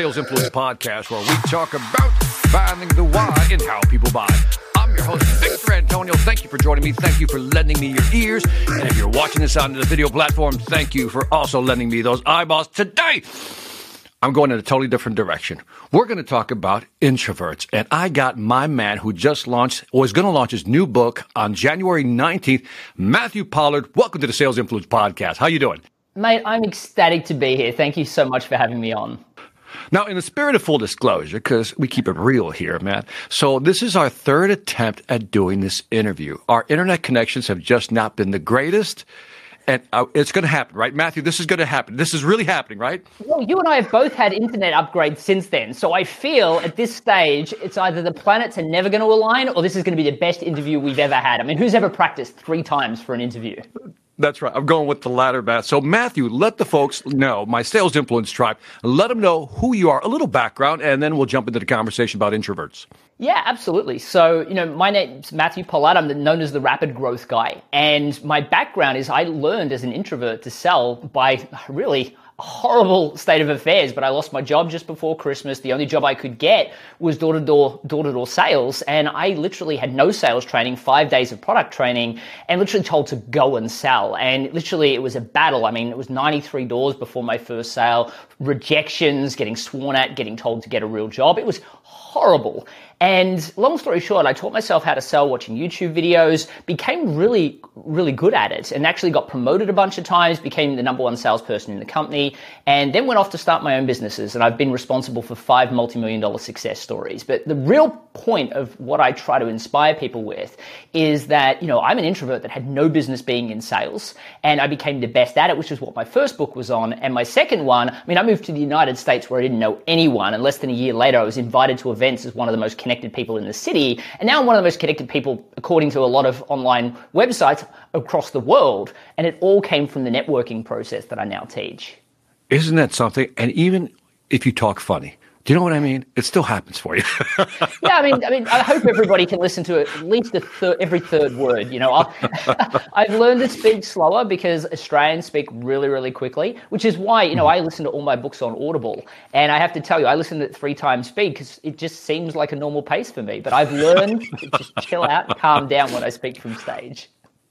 Sales Influence Podcast, where we talk about finding the why and how people buy. I'm your host, Victor Antonio. Thank you for joining me. Thank you for lending me your ears. And if you're watching this on the video platform, thank you for also lending me those eyeballs. Today, I'm going in a totally different direction. We're going to talk about introverts. And I got my man who just launched, or is going to launch his new book on January 19th, Matthew Pollard. Welcome to the Sales Influence Podcast. How you doing? Mate, I'm ecstatic to be here. Thank you so much for having me on. Now, in the spirit of full disclosure, because we keep it real here, Matt. So this is our third attempt at doing this interview. Our internet connections have just not been the greatest. And uh, it's going to happen, right, Matthew? This is going to happen. This is really happening, right? Well, you and I have both had internet upgrades since then. So I feel at this stage, it's either the planets are never going to align or this is going to be the best interview we've ever had. I mean, who's ever practiced three times for an interview? That's right. I'm going with the latter, Matt. So, Matthew, let the folks know, my sales influence tribe, let them know who you are, a little background, and then we'll jump into the conversation about introverts. Yeah, absolutely. So, you know, my name's Matthew Pollard. I'm known as the rapid growth guy. And my background is I learned as an introvert to sell by really horrible state of affairs, but I lost my job just before Christmas. The only job I could get was door to door, door to door sales. And I literally had no sales training, five days of product training, and literally told to go and sell. And literally it was a battle. I mean, it was 93 doors before my first sale, rejections, getting sworn at, getting told to get a real job. It was horrible. And long story short, I taught myself how to sell watching YouTube videos, became really, really good at it, and actually got promoted a bunch of times, became the number one salesperson in the company, and then went off to start my own businesses. And I've been responsible for five multi million dollar success stories. But the real point of what I try to inspire people with is that, you know, I'm an introvert that had no business being in sales, and I became the best at it, which is what my first book was on. And my second one, I mean, I moved to the United States where I didn't know anyone, and less than a year later, I was invited to events as one of the most connected people in the city, and now I'm one of the most connected people, according to a lot of online websites across the world. And it all came from the networking process that I now teach. Isn't that something? And even if you talk funny, do you know what I mean? It still happens for you. yeah, I mean, I mean, I hope everybody can listen to at least third, every third word. You know, I've learned to speak slower because Australians speak really, really quickly, which is why you know mm-hmm. I listen to all my books on Audible, and I have to tell you, I listen at three times speed because it just seems like a normal pace for me. But I've learned to just chill out, and calm down when I speak from stage.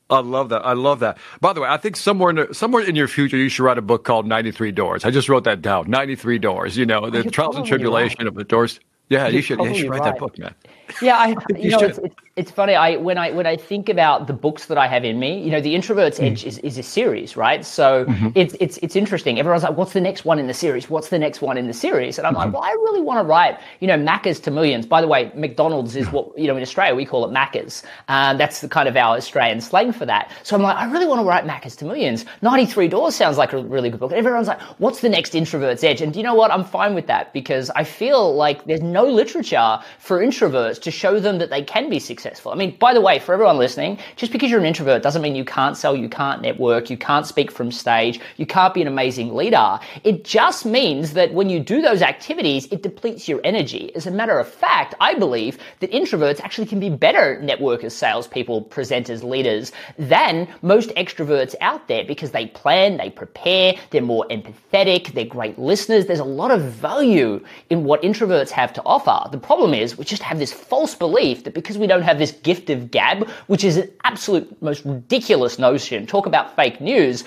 I love that. I love that. By the way, I think somewhere in the, somewhere in your future, you should write a book called 93 Doors. I just wrote that down. 93 Doors. You know, the trials and tribulation right. of the doors. Yeah, you should, you should write right. that book, man. Yeah, I, you, you know, it's, it's, it's, funny. I when I when I think about the books that I have in me, you know, the Introvert's mm. Edge is, is a series, right? So mm-hmm. it's it's it's interesting. Everyone's like, "What's the next one in the series? What's the next one in the series?" And I'm mm-hmm. like, "Well, I really want to write, you know, Macca's to millions. By the way, McDonald's is what you know in Australia we call it Macca's. Um, that's the kind of our Australian slang for that. So I'm like, I really want to write Macca's to millions. 93 Doors sounds like a really good book. And everyone's like, "What's the next Introvert's Edge?" And do you know what? I'm fine with that because I feel like there's no literature for introverts to show them that they can be successful. I mean, by the way, for everyone listening, just because you're an introvert doesn't mean you can't sell, you can't network, you can't speak from stage, you can't be an amazing leader. It just means that when you do those activities, it depletes your energy. As a matter of fact, I believe that introverts actually can be better networkers, salespeople, presenters, leaders than most extroverts out there because they plan, they prepare, they're more empathetic, they're great listeners. There's a lot of value in what introverts have to offer. The problem is we just have this false belief that because we don't have this gift of gab, which is an absolute most ridiculous notion, talk about fake news,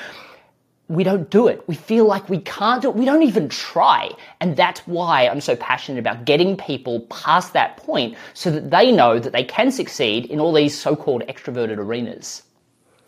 we don't do it. We feel like we can't do it. We don't even try. And that's why I'm so passionate about getting people past that point so that they know that they can succeed in all these so-called extroverted arenas.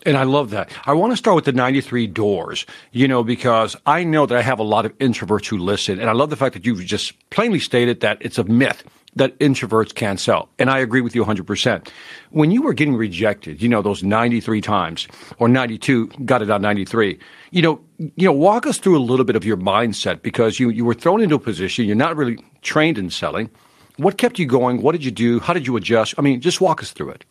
And I love that. I want to start with the 93 doors, you know, because I know that I have a lot of introverts who listen. And I love the fact that you've just plainly stated that it's a myth that introverts can't sell. And I agree with you 100%. When you were getting rejected, you know, those 93 times or 92, got it on 93, you know, you know, walk us through a little bit of your mindset because you, you were thrown into a position, you're not really trained in selling. What kept you going? What did you do? How did you adjust? I mean, just walk us through it.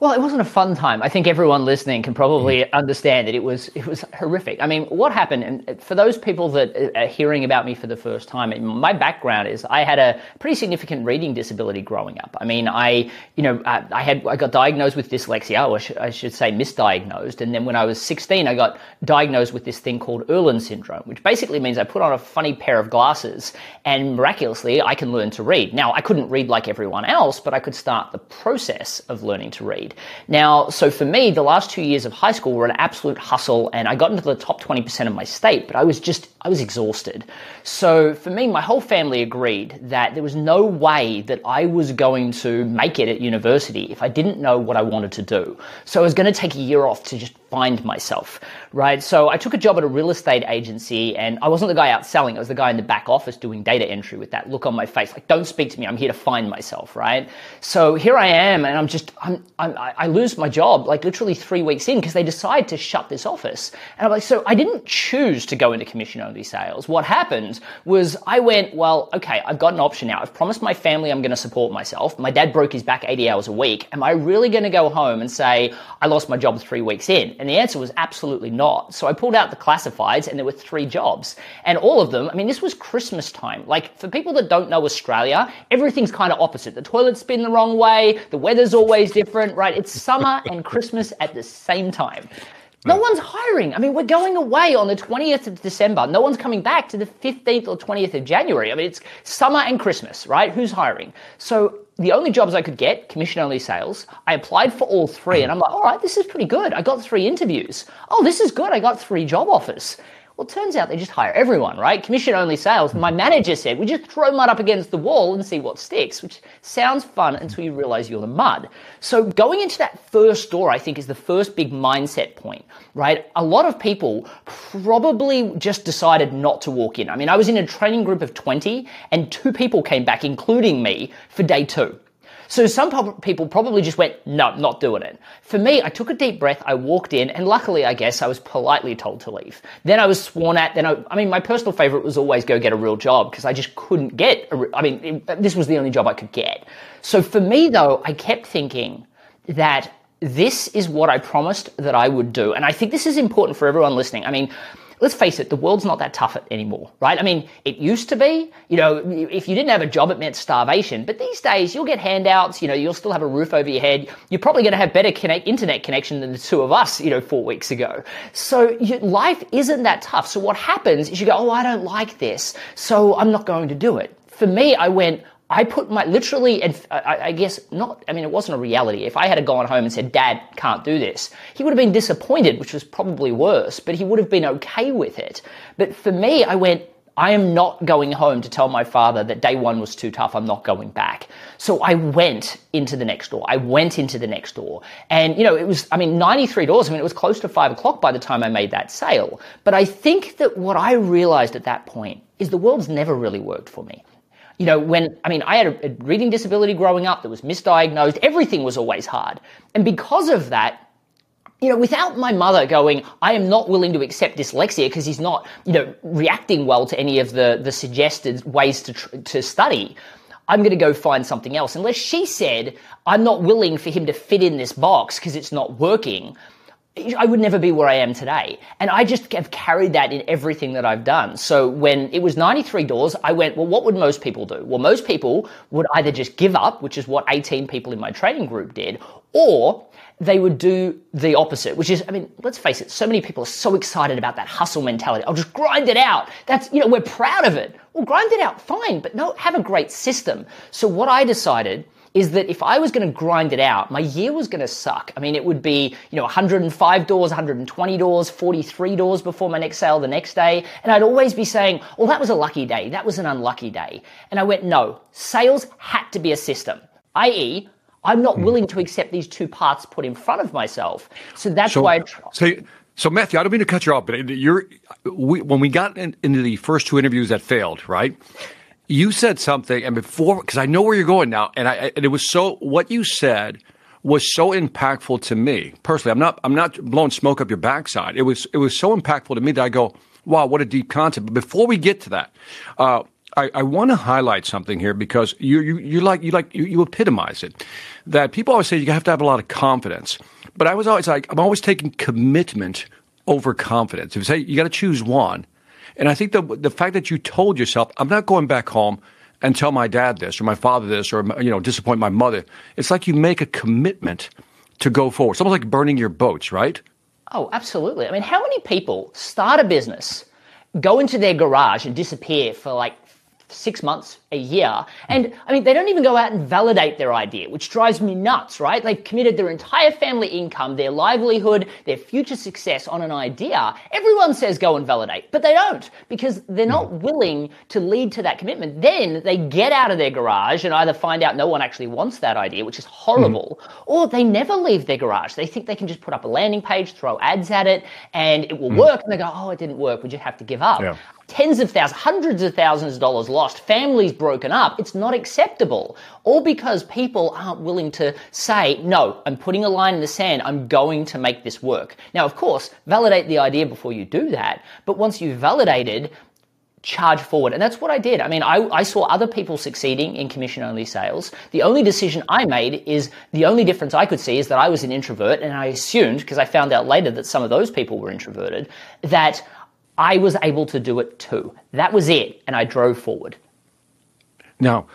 Well, it wasn't a fun time. I think everyone listening can probably mm-hmm. understand that it was it was horrific. I mean, what happened? And for those people that are hearing about me for the first time, my background is I had a pretty significant reading disability growing up. I mean, I you know I had I got diagnosed with dyslexia, or I should say misdiagnosed, and then when I was 16, I got diagnosed with this thing called Irlen syndrome, which basically means I put on a funny pair of glasses and miraculously I can learn to read. Now, I couldn't read like everyone else, but I could start the process of learning to read. Now, so for me, the last two years of high school were an absolute hustle, and I got into the top 20% of my state, but I was just, I was exhausted. So for me, my whole family agreed that there was no way that I was going to make it at university if I didn't know what I wanted to do. So I was going to take a year off to just find myself, right? So I took a job at a real estate agency and I wasn't the guy out selling. I was the guy in the back office doing data entry with that look on my face. Like, don't speak to me. I'm here to find myself, right? So here I am and I'm just, I'm, I'm I lose my job like literally three weeks in because they decide to shut this office. And I'm like, so I didn't choose to go into commission only sales. What happened was I went, well, okay, I've got an option now. I've promised my family I'm going to support myself. My dad broke his back 80 hours a week. Am I really going to go home and say, I lost my job three weeks in? And the answer was absolutely not. So I pulled out the classifieds and there were three jobs. And all of them, I mean, this was Christmas time. Like for people that don't know Australia, everything's kind of opposite. The toilets spin the wrong way, the weather's always different, right? It's summer and Christmas at the same time. No one's hiring. I mean, we're going away on the 20th of December. No one's coming back to the 15th or 20th of January. I mean, it's summer and Christmas, right? Who's hiring? So the only jobs I could get, commission only sales, I applied for all three and I'm like, all right, this is pretty good. I got three interviews. Oh, this is good. I got three job offers. Well, it turns out they just hire everyone, right? Commission only sales. My manager said, we just throw mud up against the wall and see what sticks, which sounds fun until you realize you're the mud. So going into that first door, I think is the first big mindset point, right? A lot of people probably just decided not to walk in. I mean, I was in a training group of 20 and two people came back, including me, for day two. So some people probably just went, no, not doing it. For me, I took a deep breath, I walked in, and luckily, I guess, I was politely told to leave. Then I was sworn at. Then I, I mean, my personal favorite was always go get a real job because I just couldn't get, I mean, it, this was the only job I could get. So for me, though, I kept thinking that this is what I promised that I would do. And I think this is important for everyone listening. I mean, let's face it, the world's not that tough anymore, right? I mean, it used to be, you know, if you didn't have a job, it meant starvation. But these days, you'll get handouts, you know, you'll still have a roof over your head. You're probably going to have better connect, internet connection than the two of us, you know, four weeks ago. So you, life isn't that tough. So what happens is you go, oh, I don't like this. So I'm not going to do it. For me, I went, I put my literally, and uh, I, I, guess not. I mean, it wasn't a reality. If I had gone home and said, "Dad can't do this," he would have been disappointed, which was probably worse. But he would have been okay with it. But for me, I went. I am not going home to tell my father that day one was too tough. I'm not going back. So I went into the next door. I went into the next door. And, you know, it was, I mean, 93 doors. I mean, it was close to five o'clock by the time I made that sale. But I think that what I realized at that point is the world's never really worked for me you know, when, I mean, I had a, a reading disability growing up that was misdiagnosed. Everything was always hard. And because of that, you know, without my mother going, I am not willing to accept dyslexia because he's not, you know, reacting well to any of the, the suggested ways to, tr- to study. I'm going to go find something else. Unless she said, I'm not willing for him to fit in this box because it's not working. I would never be where I am today. And I just have carried that in everything that I've done. So when it was 93 doors, I went, well, what would most people do? Well, most people would either just give up, which is what 18 people in my training group did, or they would do the opposite, which is, I mean, let's face it, so many people are so excited about that hustle mentality. I'll just grind it out. That's, you know, we're proud of it. Well, grind it out, fine, but no, have a great system. So what I decided is that if I was going to grind it out, my year was going to suck. I mean, it would be, you know, 105 doors, 120 doors, 43 doors before my next sale the next day. And I'd always be saying, well, that was a lucky day. That was an unlucky day. And I went, no, sales had to be a system, i.e., I'm not hmm. willing to accept these two parts put in front of myself. So that's so, why I try. So, so Matthew, I don't mean to cut you off, but you're we, when we got in, into the first two interviews that failed, right? You said something, and before, because I know where you're going now, and I, and it was so, what you said was so impactful to me personally. I'm not, I'm not blowing smoke up your backside. It was, it was so impactful to me that I go, wow, what a deep concept. But before we get to that, uh, I, I want to highlight something here because you you you like you like you, you epitomize it. That people always say you have to have a lot of confidence, but I was always like I'm always taking commitment over confidence. If you say you got to choose one, and I think the the fact that you told yourself I'm not going back home and tell my dad this or my father this or you know disappoint my mother. It's like you make a commitment to go forward. It's almost like burning your boats, right? Oh, absolutely. I mean, how many people start a business, go into their garage and disappear for like six months, a year. And I mean, they don't even go out and validate their idea, which drives me nuts, right? They've committed their entire family income, their livelihood, their future success on an idea. Everyone says go and validate, but they don't because they're not willing to lead to that commitment. Then they get out of their garage and either find out no one actually wants that idea, which is horrible, mm. or they never leave their garage. They think they can just put up a landing page, throw ads at it, and it will mm. work. And they go, oh, it didn't work. We just have to give up. Yeah tens of thousands, hundreds of thousands of dollars lost, families broken up. It's not acceptable. All because people aren't willing to say, no, I'm putting a line in the sand. I'm going to make this work. Now, of course, validate the idea before you do that. But once you've validated, charge forward. And that's what I did. I mean, I, I saw other people succeeding in commission only sales. The only decision I made is the only difference I could see is that I was an introvert. And I assumed, because I found out later that some of those people were introverted, that I was able to do it too. That was it, and I drove forward. Now,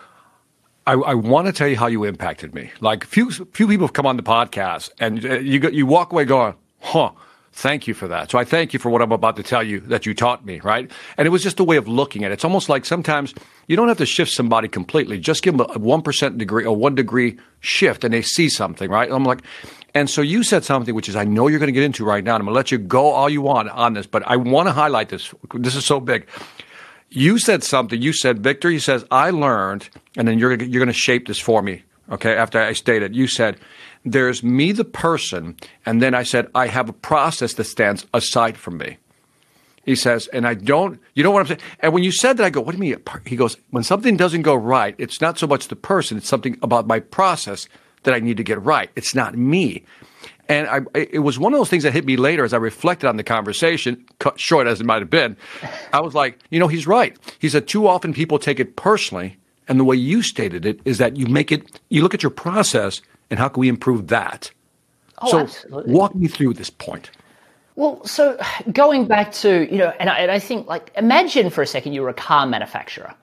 I, I want to tell you how you impacted me. Like few few people have come on the podcast, and uh, you you walk away going, "Huh." Thank you for that. So I thank you for what I'm about to tell you that you taught me, right? And it was just a way of looking at it. It's almost like sometimes you don't have to shift somebody completely. Just give them a one percent degree, a one degree shift, and they see something, right? I'm like, and so you said something which is I know you're going to get into right now. I'm going to let you go all you want on this, but I want to highlight this. This is so big. You said something. You said, Victor, he says, I learned, and then you're, you're going to shape this for me. Okay. After I stated, you said, there's me, the person. And then I said, I have a process that stands aside from me. He says, and I don't, you know what I'm saying? And when you said that, I go, what do you mean? He goes, when something doesn't go right, it's not so much the person, it's something about my process that I need to get right. It's not me. And I, it was one of those things that hit me later as I reflected on the conversation, cut short as it might have been. I was like, you know, he's right. He said, too often people take it personally. And the way you stated it is that you make it, you look at your process and how can we improve that? Oh, so absolutely. walk me through this point. Well, so going back to, you know, and I, and I think like, imagine for a second you're a car manufacturer.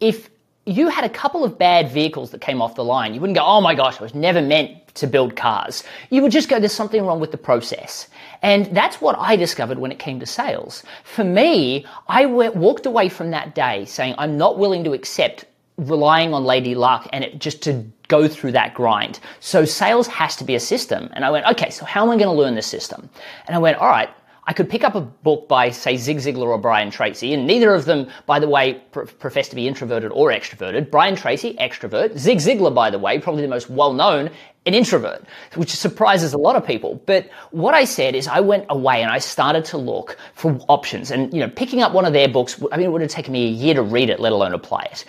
If you had a couple of bad vehicles that came off the line, you wouldn't go, oh my gosh, I was never meant to build cars. You would just go, there's something wrong with the process. And that's what I discovered when it came to sales. For me, I went, walked away from that day saying, I'm not willing to accept relying on lady luck and it just to go through that grind. So sales has to be a system. And I went, okay, so how am I going to learn this system? And I went, all right, I could pick up a book by, say, Zig Ziglar or Brian Tracy, and neither of them, by the way, pr- profess to be introverted or extroverted. Brian Tracy, extrovert. Zig Ziglar, by the way, probably the most well known, an introvert, which surprises a lot of people. But what I said is I went away and I started to look for options. And, you know, picking up one of their books, I mean, it would have taken me a year to read it, let alone apply it.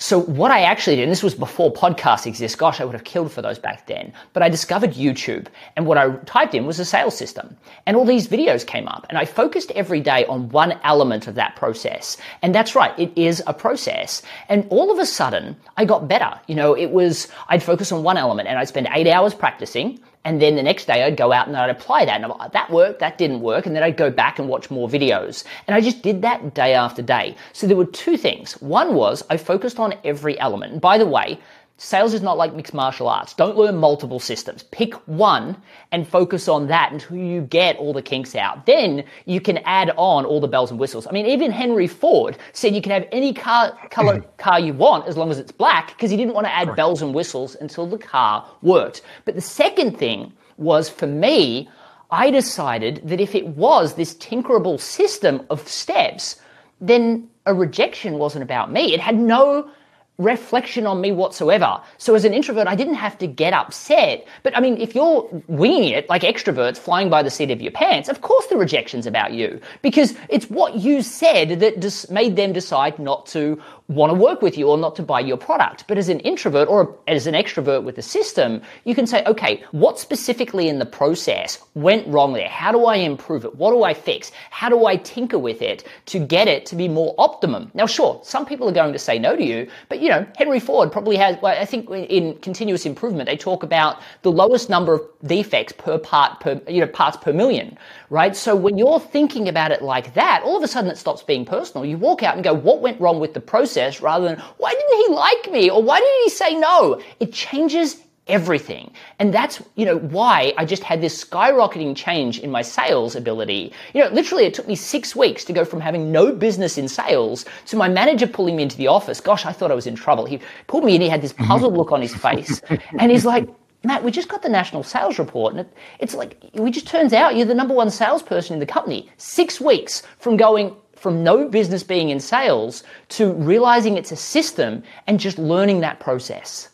So what I actually did, and this was before podcasts exist, gosh, I would have killed for those back then, but I discovered YouTube and what I typed in was a sales system and all these videos came up and I focused every day on one element of that process. And that's right, it is a process. And all of a sudden I got better. You know, it was, I'd focus on one element and I'd spend eight hours practicing and then the next day I'd go out and I'd apply that. And like, that worked, that didn't work. And then I'd go back and watch more videos. And I just did that day after day. So there were two things. One was I focused on every element. And by the way, Sales is not like mixed martial arts. Don't learn multiple systems. Pick one and focus on that until you get all the kinks out. Then you can add on all the bells and whistles. I mean, even Henry Ford said you can have any car, color car you want as long as it's black because he didn't want to add bells and whistles until the car worked. But the second thing was for me, I decided that if it was this tinkerable system of steps, then a rejection wasn't about me. It had no reflection on me whatsoever. So as an introvert, I didn't have to get upset. But I mean, if you're winging it like extroverts flying by the seat of your pants, of course the rejection's about you because it's what you said that just made them decide not to want to work with you or not to buy your product. But as an introvert or as an extrovert with the system, you can say, okay, what specifically in the process went wrong there? How do I improve it? What do I fix? How do I tinker with it to get it to be more optimum? Now, sure, some people are going to say no to you, but you know, Henry Ford probably has, well, I think in continuous improvement, they talk about the lowest number of defects per part per, you know, parts per million, right? So when you're thinking about it like that, all of a sudden it stops being personal. You walk out and go, what went wrong with the process rather than why didn't he like me or why didn't he say no? It changes everything. And that's, you know, why I just had this skyrocketing change in my sales ability. You know, literally it took me six weeks to go from having no business in sales to my manager pulling me into the office. Gosh, I thought I was in trouble. He pulled me in, he had this mm-hmm. puzzled look on his face. And he's like, Matt, we just got the national sales report, and it, it's like, we just turns out you're the number one salesperson in the company. Six weeks from going, from no business being in sales to realizing it's a system and just learning that process.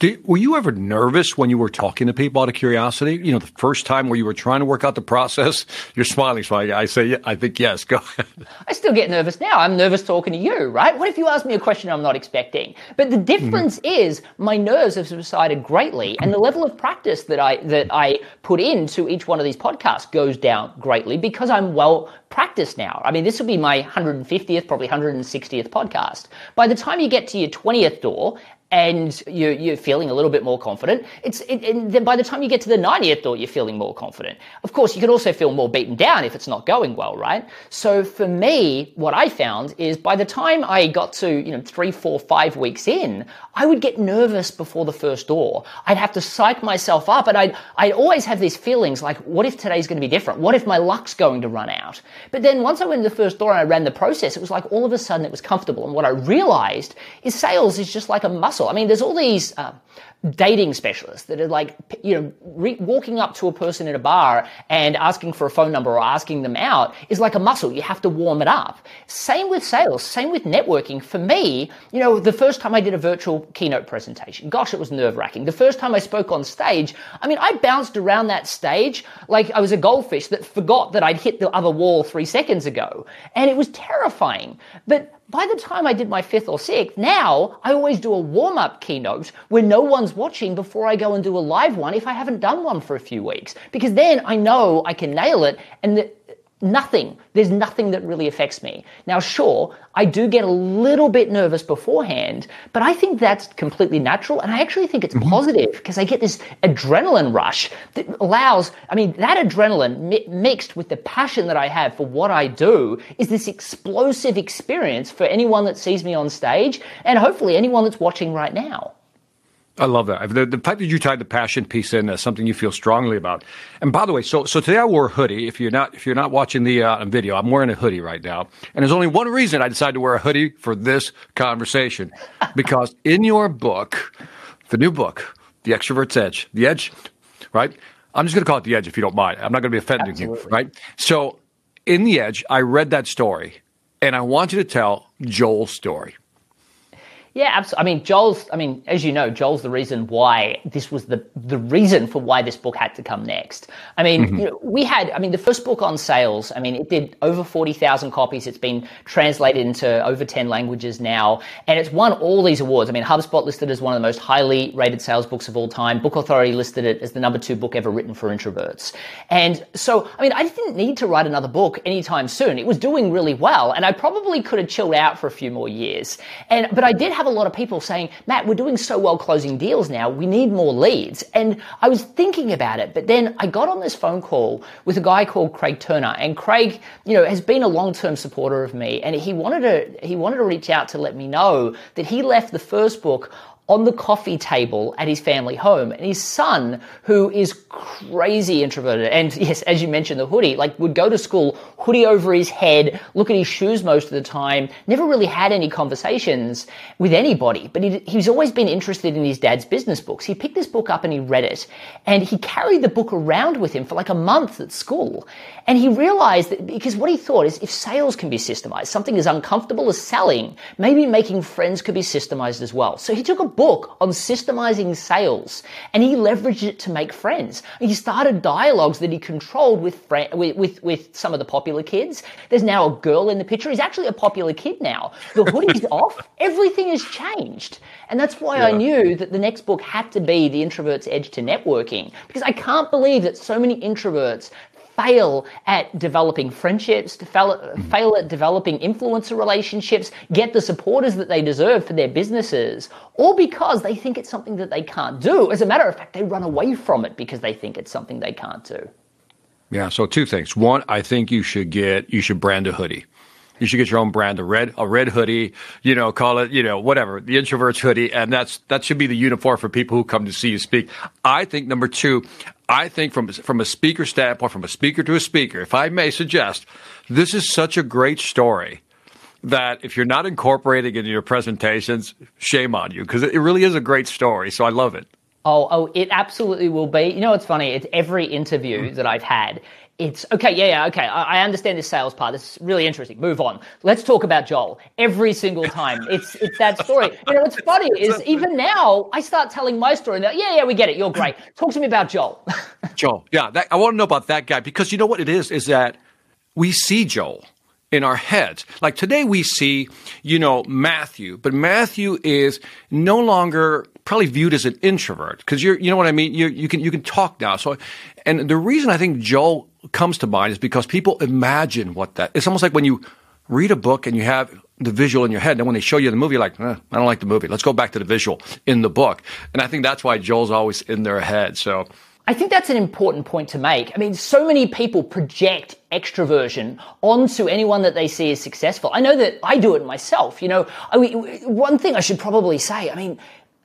Did, were you ever nervous when you were talking to people out of curiosity? You know, the first time where you were trying to work out the process? You're smiling, so I, I say, yeah, I think yes. Go ahead. I still get nervous now. I'm nervous talking to you, right? What if you ask me a question I'm not expecting? But the difference mm-hmm. is my nerves have subsided greatly, and the level of practice that I that I put into each one of these podcasts goes down greatly because I'm well practiced now. I mean, this will be my 150th, probably 160th podcast. By the time you get to your 20th door and you're, you're feeling a little bit more confident. It's it, and then by the time you get to the 90th thought, you're feeling more confident. Of course, you can also feel more beaten down if it's not going well, right? So for me, what I found is by the time I got to you know three, four, five weeks in, I would get nervous before the first door. I'd have to psych myself up, and I'd I'd always have these feelings like, what if today's going to be different? What if my luck's going to run out? But then once I went to the first door and I ran the process, it was like all of a sudden it was comfortable. And what I realized is sales is just like a muscle I mean, there's all these uh, dating specialists that are like, you know, re- walking up to a person in a bar and asking for a phone number or asking them out is like a muscle. You have to warm it up. Same with sales, same with networking. For me, you know, the first time I did a virtual keynote presentation, gosh, it was nerve wracking. The first time I spoke on stage, I mean, I bounced around that stage like I was a goldfish that forgot that I'd hit the other wall three seconds ago. And it was terrifying. But by the time I did my fifth or sixth, now I always do a warm up keynote where no one's watching before I go and do a live one if I haven't done one for a few weeks. Because then I know I can nail it and the, Nothing. There's nothing that really affects me. Now, sure, I do get a little bit nervous beforehand, but I think that's completely natural. And I actually think it's mm-hmm. positive because I get this adrenaline rush that allows, I mean, that adrenaline mi- mixed with the passion that I have for what I do is this explosive experience for anyone that sees me on stage and hopefully anyone that's watching right now. I love that. The, the fact that you tied the passion piece in as something you feel strongly about. And by the way, so so today I wore a hoodie. If you're not if you're not watching the uh, video, I'm wearing a hoodie right now. And there's only one reason I decided to wear a hoodie for this conversation, because in your book, the new book, The Extrovert's Edge, the Edge, right? I'm just going to call it the Edge if you don't mind. I'm not going to be offending Absolutely. you, right? So in the Edge, I read that story, and I want you to tell Joel's story. Yeah, absolutely. I mean, Joel's. I mean, as you know, Joel's the reason why this was the the reason for why this book had to come next. I mean, mm-hmm. you know, we had. I mean, the first book on sales. I mean, it did over forty thousand copies. It's been translated into over ten languages now, and it's won all these awards. I mean, HubSpot listed as one of the most highly rated sales books of all time. Book Authority listed it as the number two book ever written for introverts. And so, I mean, I didn't need to write another book anytime soon. It was doing really well, and I probably could have chilled out for a few more years. And but I did have a lot of people saying, Matt, we're doing so well closing deals now. We need more leads. And I was thinking about it, but then I got on this phone call with a guy called Craig Turner. And Craig, you know, has been a long-term supporter of me. And he wanted to, he wanted to reach out to let me know that he left the first book on the coffee table at his family home. And his son, who is crazy introverted, and yes, as you mentioned, the hoodie, like would go to school, hoodie over his head, look at his shoes most of the time, never really had any conversations with anybody. But he, he's always been interested in his dad's business books. He picked this book up and he read it. And he carried the book around with him for like a month at school. And he realized that because what he thought is if sales can be systemized, something as uncomfortable as selling, maybe making friends could be systemized as well. So he took a book on systemizing sales and he leveraged it to make friends. He started dialogues that he controlled with, with, with, with some of the popular kids. There's now a girl in the picture. He's actually a popular kid now. The hoodie's off. Everything has changed. And that's why yeah. I knew that the next book had to be The Introvert's Edge to Networking because I can't believe that so many introverts fail at developing friendships, to fail, mm-hmm. fail at developing influencer relationships, get the supporters that they deserve for their businesses, or because they think it's something that they can't do. As a matter of fact, they run away from it because they think it's something they can't do. Yeah, so two things. One, I think you should get you should brand a hoodie. You should get your own brand, a red a red hoodie, you know, call it, you know, whatever, the introverts hoodie, and that's that should be the uniform for people who come to see you speak. I think number two, I think from from a speaker standpoint, from a speaker to a speaker, if I may suggest, this is such a great story that if you're not incorporating it in your presentations, shame on you because it really is a great story. So I love it. Oh, oh, it absolutely will be. You know, it's funny. It's every interview mm-hmm. that I've had it's okay, yeah, yeah, okay. I, I, understand this sales part. This is really interesting. Move on. Let's talk about Joel. Every single time, it's it's that story. You know, what's funny is even now I start telling my story. And yeah, yeah, we get it. You're great. Talk to me about Joel. Joel, yeah, that, I want to know about that guy because you know what it is is that we see Joel in our heads. Like today we see, you know, Matthew, but Matthew is no longer probably viewed as an introvert because you're, you know what I mean? You, you can, you can talk now. So, and the reason I think Joel comes to mind is because people imagine what that. It's almost like when you read a book and you have the visual in your head, and when they show you the movie, you're like eh, I don't like the movie. Let's go back to the visual in the book. And I think that's why Joel's always in their head. So. I think that's an important point to make. I mean, so many people project extroversion onto anyone that they see as successful. I know that I do it myself. You know, I mean, one thing I should probably say, I mean,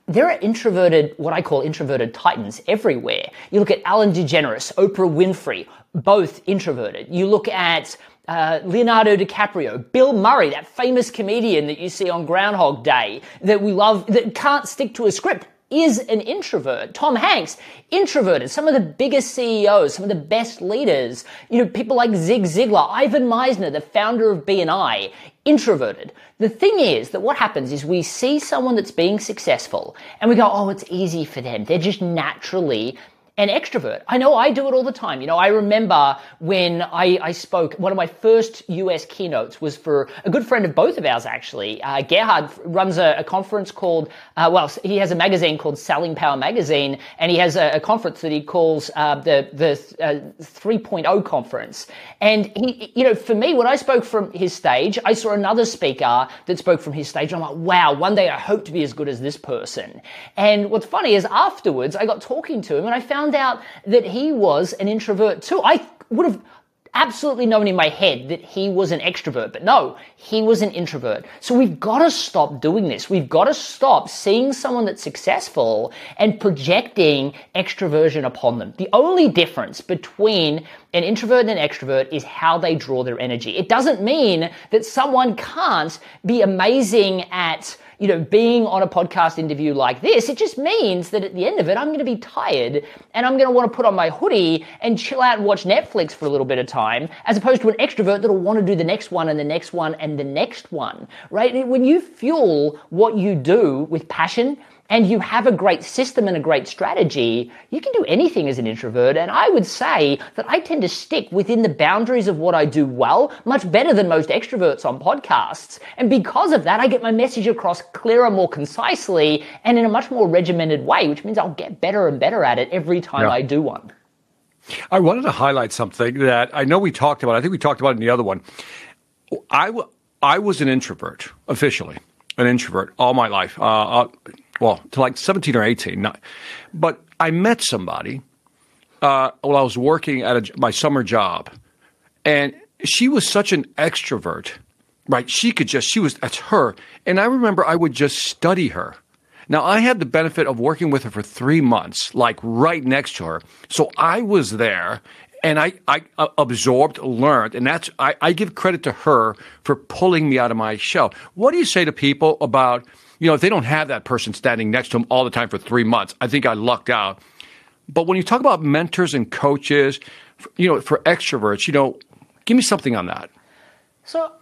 there are introverted, what I call introverted titans everywhere. You look at Ellen DeGeneres, Oprah Winfrey, both introverted. You look at uh, Leonardo DiCaprio, Bill Murray, that famous comedian that you see on Groundhog Day that we love, that can't stick to a script, is an introvert. Tom Hanks, introverted. Some of the biggest CEOs, some of the best leaders, you know, people like Zig Ziglar, Ivan Misner, the founder of BNI, introverted. The thing is that what happens is we see someone that's being successful and we go, oh, it's easy for them. They're just naturally an extrovert. I know I do it all the time. You know, I remember when I, I spoke, one of my first US keynotes was for a good friend of both of ours, actually. Uh, Gerhard runs a, a conference called, uh, well, he has a magazine called Selling Power Magazine, and he has a, a conference that he calls uh, the, the uh, 3.0 conference. And he, you know, for me, when I spoke from his stage, I saw another speaker that spoke from his stage. And I'm like, wow, one day I hope to be as good as this person. And what's funny is afterwards, I got talking to him and I found found out that he was an introvert too. I would have absolutely known in my head that he was an extrovert, but no, he was an introvert. So we've got to stop doing this. We've got to stop seeing someone that's successful and projecting extroversion upon them. The only difference between an introvert and an extrovert is how they draw their energy. It doesn't mean that someone can't be amazing at you know, being on a podcast interview like this, it just means that at the end of it, I'm going to be tired and I'm going to want to put on my hoodie and chill out and watch Netflix for a little bit of time, as opposed to an extrovert that'll want to do the next one and the next one and the next one, right? When you fuel what you do with passion, and you have a great system and a great strategy, you can do anything as an introvert. And I would say that I tend to stick within the boundaries of what I do well, much better than most extroverts on podcasts. And because of that, I get my message across clearer, more concisely, and in a much more regimented way, which means I'll get better and better at it every time yeah. I do one. I wanted to highlight something that I know we talked about. I think we talked about in the other one. I, w- I was an introvert, officially, an introvert all my life. Uh, uh well, to like 17 or 18. Not, but I met somebody uh, while I was working at a, my summer job, and she was such an extrovert, right? She could just, she was, that's her. And I remember I would just study her. Now, I had the benefit of working with her for three months, like right next to her. So I was there and I, I uh, absorbed, learned, and that's I, I give credit to her for pulling me out of my shell. What do you say to people about you know, if they don't have that person standing next to them all the time for three months, I think I lucked out. But when you talk about mentors and coaches, you know, for extroverts, you know, give me something on that. So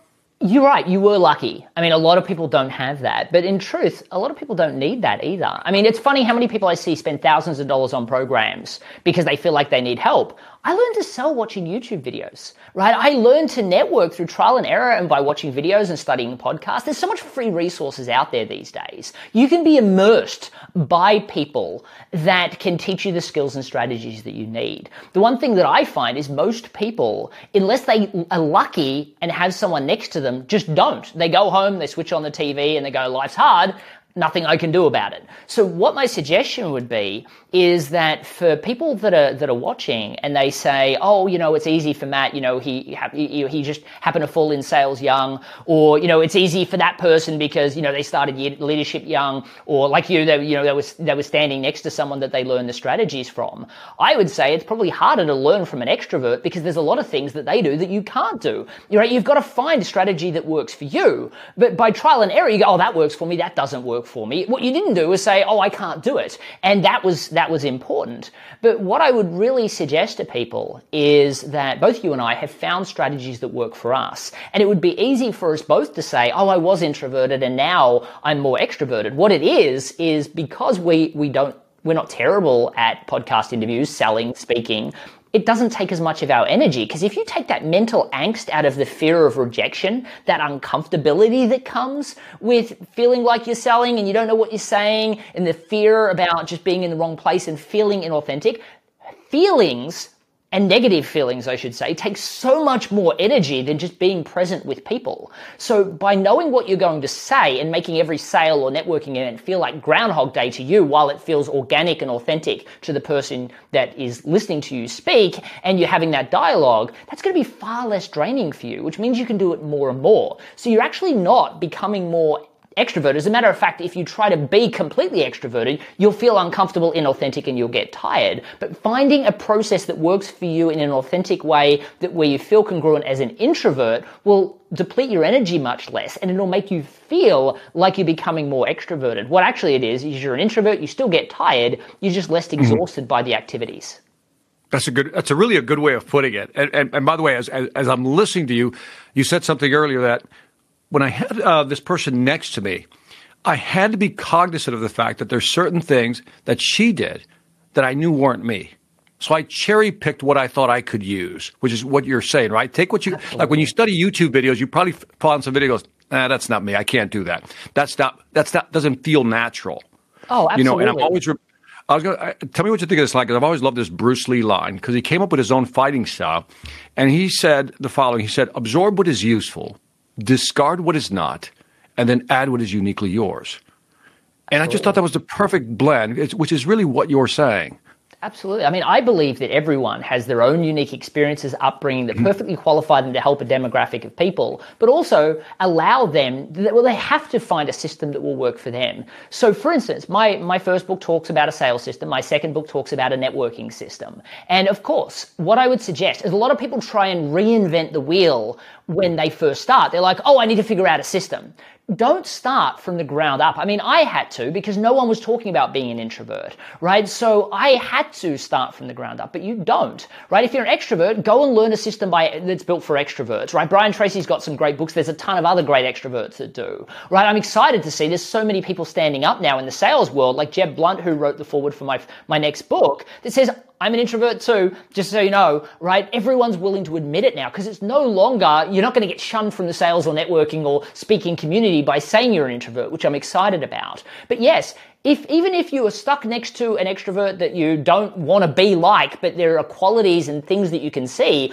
You're right. You were lucky. I mean, a lot of people don't have that. But in truth, a lot of people don't need that either. I mean, it's funny how many people I see spend thousands of dollars on programs because they feel like they need help. I learned to sell watching YouTube videos, right? I learned to network through trial and error and by watching videos and studying podcasts. There's so much free resources out there these days. You can be immersed by people that can teach you the skills and strategies that you need. The one thing that I find is most people, unless they are lucky and have someone next to them, just don't. They go home, they switch on the TV and they go, life's hard nothing I can do about it. So what my suggestion would be is that for people that are that are watching and they say, "Oh, you know, it's easy for Matt. You know, he he, he just happened to fall in sales young, or you know, it's easy for that person because you know they started leadership young, or like you, they you know they was they were standing next to someone that they learned the strategies from." I would say it's probably harder to learn from an extrovert because there's a lot of things that they do that you can't do. You know, you've got to find a strategy that works for you, but by trial and error, you go, "Oh, that works for me. That doesn't work for me." What you didn't do was say, "Oh, I can't do it," and that was that that was important. But what I would really suggest to people is that both you and I have found strategies that work for us. And it would be easy for us both to say, oh, I was introverted and now I'm more extroverted. What it is, is because we, we don't we're not terrible at podcast interviews, selling, speaking it doesn't take as much of our energy. Because if you take that mental angst out of the fear of rejection, that uncomfortability that comes with feeling like you're selling and you don't know what you're saying, and the fear about just being in the wrong place and feeling inauthentic, feelings and negative feelings, I should say, take so much more energy than just being present with people. So by knowing what you're going to say and making every sale or networking event feel like Groundhog Day to you while it feels organic and authentic to the person that is listening to you speak and you're having that dialogue, that's going to be far less draining for you, which means you can do it more and more. So you're actually not becoming more extrovert. As a matter of fact, if you try to be completely extroverted, you'll feel uncomfortable, inauthentic, and you'll get tired. But finding a process that works for you in an authentic way that where you feel congruent as an introvert will deplete your energy much less and it'll make you feel like you're becoming more extroverted. What actually it is, is you're an introvert, you still get tired, you're just less mm-hmm. exhausted mm-hmm. by the activities. That's a good. That's a really a good way of putting it. And, and, and by the way, as, as, as I'm listening to you, you said something earlier that when I had uh, this person next to me, I had to be cognizant of the fact that there's certain things that she did that I knew weren't me. So I cherry picked what I thought I could use, which is what you're saying, right? Take what you Absolutely. like when you study YouTube videos, you probably find some videos. Ah, that's not me. I can't do that. That's not. That's not. Doesn't feel natural. Oh, absolutely. You know, and I'm always. Re- I was going to tell me what you think of this line because I've always loved this Bruce Lee line because he came up with his own fighting style, and he said the following: He said, "Absorb what is useful, discard what is not, and then add what is uniquely yours. And I just thought that was the perfect blend, which is really what you're saying. Absolutely. I mean, I believe that everyone has their own unique experiences, upbringing that mm-hmm. perfectly qualify them to help a demographic of people, but also allow them, that, well, they have to find a system that will work for them. So, for instance, my, my first book talks about a sales system. My second book talks about a networking system. And of course, what I would suggest is a lot of people try and reinvent the wheel when they first start. They're like, oh, I need to figure out a system don't start from the ground up. I mean, I had to because no one was talking about being an introvert, right? So I had to start from the ground up, but you don't, right? If you're an extrovert, go and learn a system by, that's built for extroverts, right? Brian Tracy's got some great books. There's a ton of other great extroverts that do, right? I'm excited to see there's so many people standing up now in the sales world, like Jeb Blount, who wrote the foreword for my, my next book that says, I'm an introvert too, just so you know, right? Everyone's willing to admit it now because it's no longer, you're not going to get shunned from the sales or networking or speaking community by saying you're an introvert, which I'm excited about. But yes, if even if you are stuck next to an extrovert that you don't want to be like, but there are qualities and things that you can see,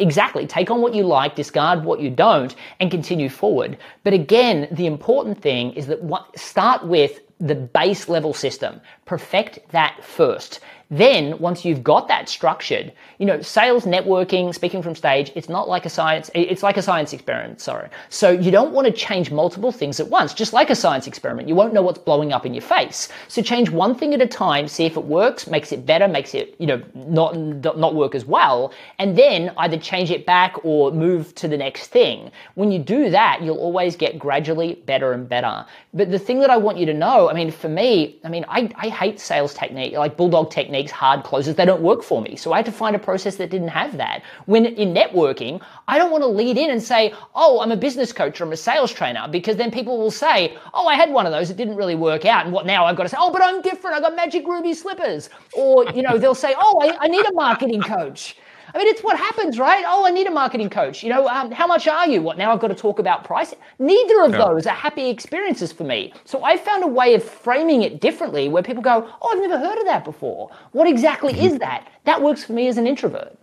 Exactly. Take on what you like, discard what you don't, and continue forward. But again, the important thing is that what, start with the base level system. Perfect that first. Then, once you've got that structured, you know, sales, networking, speaking from stage, it's not like a science, it's like a science experiment, sorry. So you don't want to change multiple things at once, just like a science experiment. You won't know what's blowing up in your face. So change one thing at a time, see if it works, makes it better, makes it, you know, not, not work as well, and then either change it back or move to the next thing. When you do that, you'll always get gradually better and better. But the thing that I want you to know, I mean, for me, I mean, I, I hate sales technique, like bulldog technique hard closes, they don't work for me. So I had to find a process that didn't have that. When in networking, I don't want to lead in and say, oh, I'm a business coach or I'm a sales trainer, because then people will say, oh, I had one of those, it didn't really work out. And what now? I've got to say, oh, but I'm different. I got magic ruby slippers. Or, you know, they'll say, oh, I, I need a marketing coach. I mean, it's what happens, right? Oh, I need a marketing coach. You know, um, how much are you? What now? I've got to talk about price. Neither of yeah. those are happy experiences for me. So I found a way of framing it differently, where people go, "Oh, I've never heard of that before. What exactly mm-hmm. is that?" That works for me as an introvert.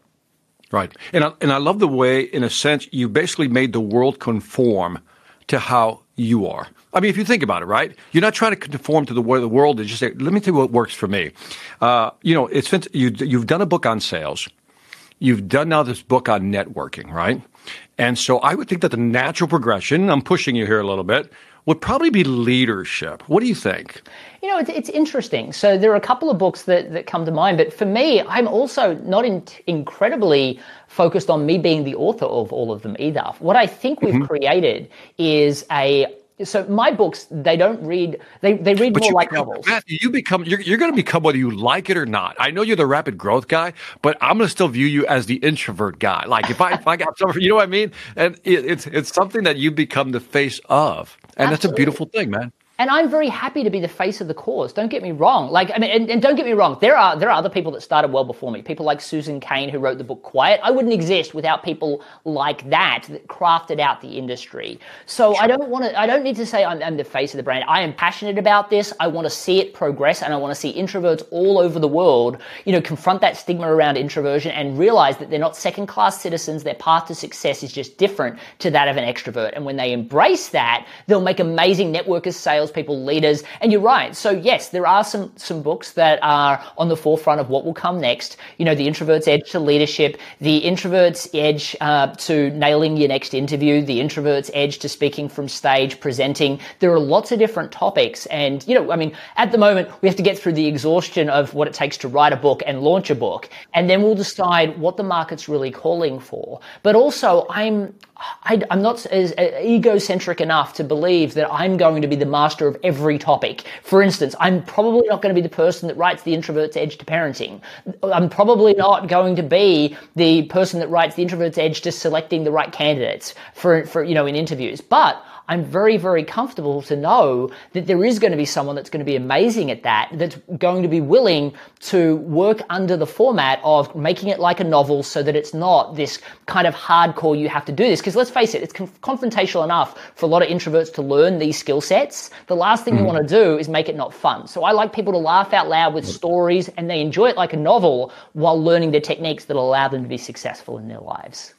Right, and I, and I love the way, in a sense, you basically made the world conform to how you are. I mean, if you think about it, right? You're not trying to conform to the way the world is. Just say, let me tell you what works for me. Uh, you know, it's you, you've done a book on sales. You've done now this book on networking, right? And so I would think that the natural progression, I'm pushing you here a little bit, would probably be leadership. What do you think? You know, it's, it's interesting. So there are a couple of books that, that come to mind, but for me, I'm also not in, incredibly focused on me being the author of all of them either. What I think we've mm-hmm. created is a so my books they don't read they, they read but more like become, novels. Matthew, you become you're, you're going to become whether you like it or not. I know you're the rapid growth guy but i'm going to still view you as the introvert guy. Like if i if i got some you know what i mean? And it, it's it's something that you become the face of. And Absolutely. that's a beautiful thing man and I'm very happy to be the face of the cause. Don't get me wrong. Like, I mean, and, and, don't get me wrong. There are there are other people that started well before me. People like Susan Cain who wrote the book Quiet. I wouldn't exist without people like that that crafted out the industry. So. I don't want to. I don't need to say I'm, I'm the face of the brand. I am passionate about this. I want to see it progress, and I want to see introverts all over the world, you know, confront that stigma around introversion and realize that they're not second class citizens. Their path to success is just different to that of an extrovert. And when they embrace that, they'll make amazing networkers, sales salespeople, leaders. And you're right. So yes, there are some some books that are on the forefront of what will come next. You know, the introvert's edge to leadership, the introvert's edge uh, to nailing your next interview, the introvert's edge to speaking from stage, presenting. There are lots of different topics, and you know, I mean, at the moment we have to get through the exhaustion of what it takes to write a book and launch a book, and then we'll decide what the market's really calling for. But also, I'm I, am not as uh, egocentric enough to believe that I'm going to be the master of every topic. For instance, I'm probably not going to be the person that writes the introvert's edge to parenting. I'm probably not going to be the person that writes the introvert's edge to selecting the right candidates for, for you know, in interviews. But I'm very, very comfortable to know that there is going to be someone that's going to be amazing at that, that's going to be willing to work under the format of making it like a novel so that it's not this kind of hardcore, you have to do this. Because let's face it, it's confrontational enough for a lot of introverts to learn these skill sets. The last thing mm. you want to do is make it not fun. So I like people to laugh out loud with stories and they enjoy it like a novel while learning the techniques that allow them to be successful in their lives.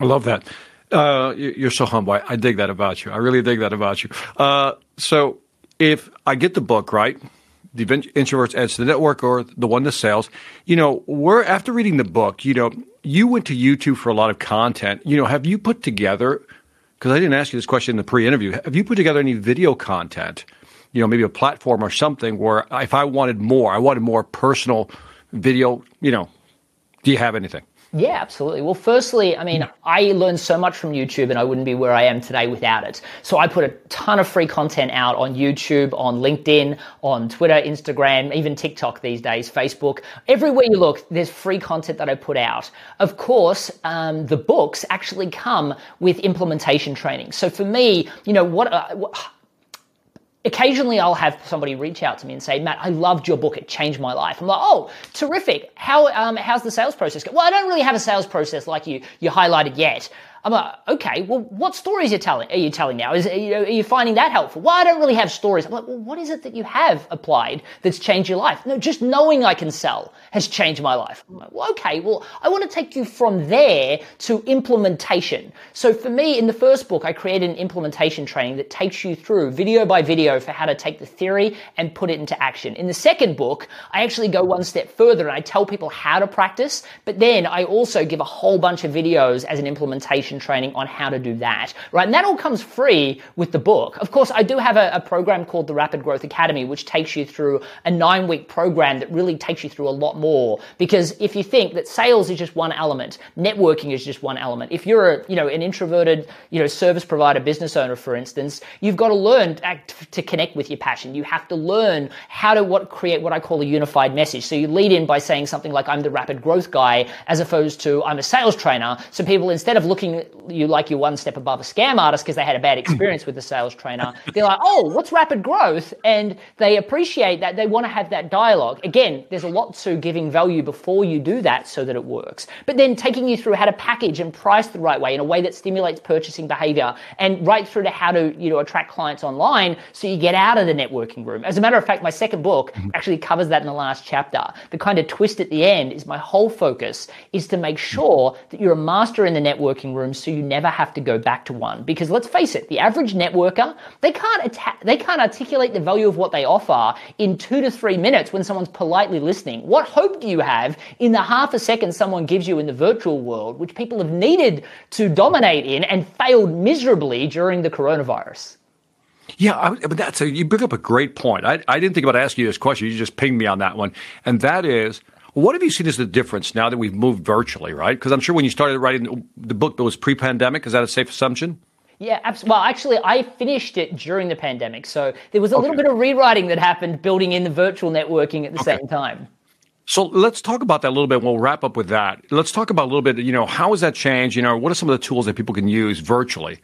I love that. Uh, you're so humble. I, dig that about you. I really dig that about you. Uh, so if I get the book right, the introverts edge to the network or the one that sells you know, we're after reading the book, you know, you went to YouTube for a lot of content. You know, have you put together? Because I didn't ask you this question in the pre-interview. Have you put together any video content? You know, maybe a platform or something where if I wanted more, I wanted more personal video. You know, do you have anything? Yeah, absolutely. Well, firstly, I mean, I learned so much from YouTube and I wouldn't be where I am today without it. So I put a ton of free content out on YouTube, on LinkedIn, on Twitter, Instagram, even TikTok these days, Facebook. Everywhere you look, there's free content that I put out. Of course, um, the books actually come with implementation training. So for me, you know, what, uh, what occasionally I'll have somebody reach out to me and say, Matt, I loved your book. It changed my life. I'm like, oh, terrific. How, um, how's the sales process? Well, I don't really have a sales process like you, you highlighted yet. I'm like, okay, well, what stories are, telling, are you telling now? Is, you are you finding that helpful? Well, I don't really have stories. I'm like, well, what is it that you have applied that's changed your life? No, just knowing I can sell has changed my life. I'm like, well, okay, well, I want to take you from there to implementation. So for me, in the first book, I created an implementation training that takes you through video by video for how to take the theory and put it into action. In the second book, I actually go one step further and I tell people how to practice, but then I also give a whole bunch of videos as an implementation information training on how to do that, right? And that all comes free with the book. Of course, I do have a, a program called the Rapid Growth Academy, which takes you through a nine week program that really takes you through a lot more. Because if you think that sales is just one element, networking is just one element. If you're a, you know, an introverted, you know, service provider business owner, for instance, you've got to learn to connect with your passion. You have to learn how to what create what I call a unified message. So you lead in by saying something like, I'm the rapid growth guy, as opposed to I'm a sales trainer. So people, instead of looking you like you're one step above a scam artist because they had a bad experience with the sales trainer, they're like, oh, what's rapid growth? And they appreciate that. They want to have that dialogue. Again, there's a lot to giving value before you do that so that it works. But then taking you through how to package and price the right way in a way that stimulates purchasing behavior and right through to how to, you know, attract clients online so you get out of the networking room. As a matter of fact, my second book mm-hmm. actually covers that in the last chapter. The kind of twist at the end is my whole focus is to make sure that you're a master in the networking room so you never have to go back to one. Because let's face it, the average networker, they can't atta- they can't articulate the value of what they offer in 2 to 3 minutes when someone's politely listening. What hope do you have in the half a second someone gives you in the virtual world, which people have needed to dominate in and failed miserably during the coronavirus? Yeah, I, but that's a, you bring up a great point. I, I didn't think about asking you this question. You just pinged me on that one, and that is, what have you seen as the difference now that we've moved virtually? Right? Because I'm sure when you started writing the book, that was pre-pandemic. Is that a safe assumption? Yeah, absolutely. Well, actually, I finished it during the pandemic, so there was a okay. little bit of rewriting that happened, building in the virtual networking at the okay. same time. So let's talk about that a little bit. We'll wrap up with that. Let's talk about a little bit. You know, how has that changed? You know, what are some of the tools that people can use virtually?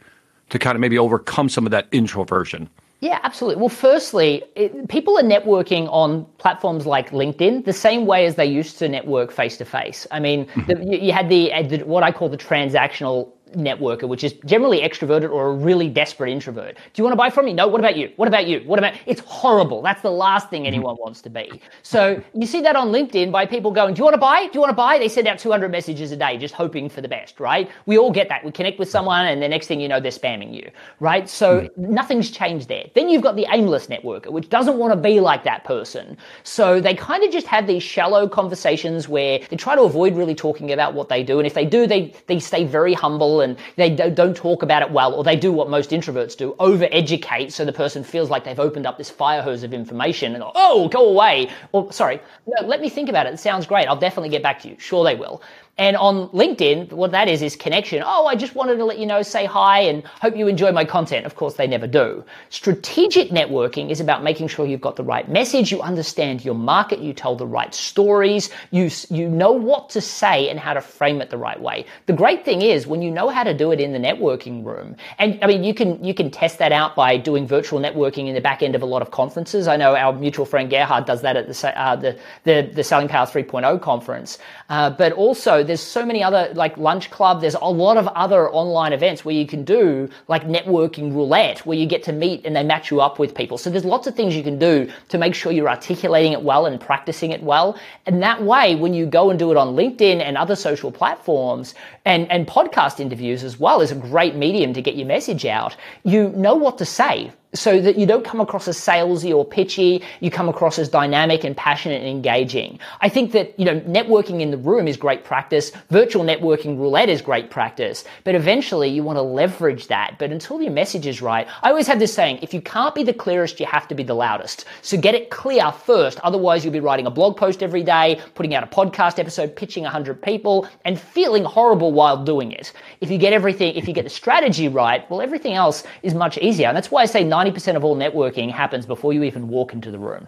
to kind of maybe overcome some of that introversion? Yeah, absolutely. Well, firstly, it, people are networking on platforms like LinkedIn the same way as they used to network face to face. I mean, mm-hmm. the, you, you had the, the, what I call the transactional networker, which is generally extroverted or a really desperate introvert. Do you want to buy from me? No. What about you? What about you? What about? It's horrible. That's the last thing anyone wants to be. So you see that on LinkedIn by people going, "Do you want to buy? Do you want to buy?" They send out 200 messages a day, just hoping for the best, right? We all get that. We connect with someone, and the next thing you know, they're spamming you, right? So mm. nothing's changed there. Then you've got the aimless networker, which doesn't want to be like that person. So they kind of just have these shallow conversations where they try to avoid really talking about what they do, and if they do, they they stay very humble and they don't talk about it well, or they do what most introverts do, over educate so the person feels like they've opened up this fire hose of information and, oh, go away. Or, sorry, no, let me think about it. It sounds great. I'll definitely get back to you. Sure, they will. And on LinkedIn, what that is is connection. Oh, I just wanted to let you know, say hi, and hope you enjoy my content. Of course, they never do. Strategic networking is about making sure you've got the right message, you understand your market, you tell the right stories, you you know what to say and how to frame it the right way. The great thing is when you know how to do it in the networking room, and I mean you can you can test that out by doing virtual networking in the back end of a lot of conferences. I know our mutual friend Gerhard does that at the uh, the, the the Selling Power 3.0 conference, uh, but also there's so many other like lunch club. There's a lot of other online events where you can do like networking roulette, where you get to meet and they match you up with people. So there's lots of things you can do to make sure you're articulating it well and practicing it well. And that way, when you go and do it on LinkedIn and other social platforms and, and podcast interviews as well is a great medium to get your message out. You know what to say so that you don't come across as salesy or pitchy. You come across as dynamic and passionate and engaging. I think that, you know, networking in the room is great practice. Virtual networking roulette is great practice. But eventually you want to leverage that. But until your message is right, I always have this saying, if you can't be the clearest, you have to be the loudest. So get it clear first. Otherwise you'll be writing a blog post every day, putting out a podcast episode, pitching 100 people and feeling horrible while doing it. If you get everything, if you get the strategy right, well, everything else is much easier. And that's why I say 90% of all networking happens before you even walk into the room.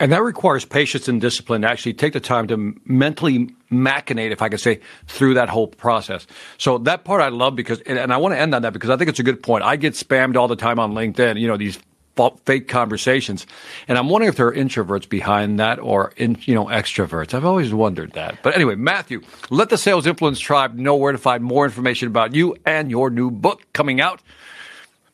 And that requires patience and discipline to actually take the time to mentally machinate, if I could say, through that whole process. So that part I love because, and I want to end on that because I think it's a good point. I get spammed all the time on LinkedIn, you know, these fake conversations. And I'm wondering if there are introverts behind that or in, you know, extroverts. I've always wondered that. But anyway, Matthew, let the Sales Influence Tribe know where to find more information about you and your new book coming out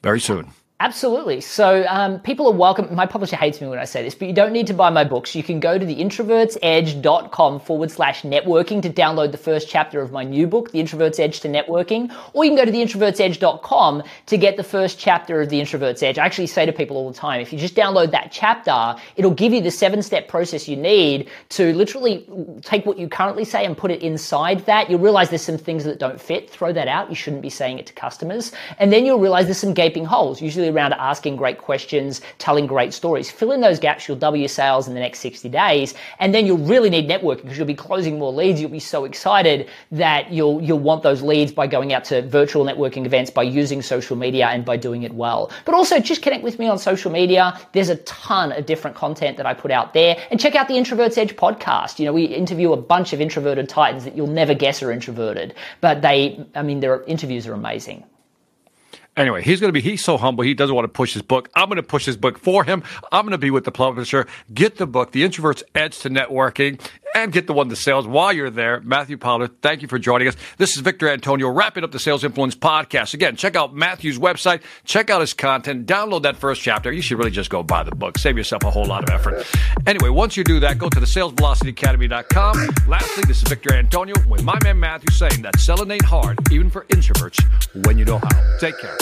very soon. Absolutely. So um, people are welcome. My publisher hates me when I say this, but you don't need to buy my books. You can go to the introvertsedge.com forward slash networking to download the first chapter of my new book, The Introvert's Edge to Networking, or you can go to theintrovertsedge.com to get the first chapter of The Introvert's Edge. I actually say to people all the time, if you just download that chapter, it'll give you the seven step process you need to literally take what you currently say and put it inside that. You'll realize there's some things that don't fit. Throw that out. You shouldn't be saying it to customers. And then you'll realize there's some gaping holes. Usually around asking great questions, telling great stories. Fill in those gaps, you'll double your sales in the next 60 days, and then you'll really need networking because you'll be closing more leads. You'll be so excited that you'll you'll want those leads by going out to virtual networking events, by using social media, and by doing it well. But also just connect with me on social media. There's a ton of different content that I put out there, and check out the Introvert's Edge podcast. You know, we interview a bunch of introverted titans that you'll never guess are introverted, but they, I mean, their interviews are amazing. Anyway, he's going to be, he's so humble. He doesn't want to push his book. I'm going to push his book for him. I'm going to be with the publisher. Get the book, The Introvert's Edge to Networking, and get the one to sales while you're there. Matthew Pollard, thank you for joining us. This is Victor Antonio wrapping up the Sales Influence podcast. Again, check out Matthew's website, check out his content, download that first chapter. You should really just go buy the book. Save yourself a whole lot of effort. Anyway, once you do that, go to the salesvelocityacademy.com. Lastly, this is Victor Antonio with my man Matthew saying that selling ain't hard, even for introverts, when you know how. Take care.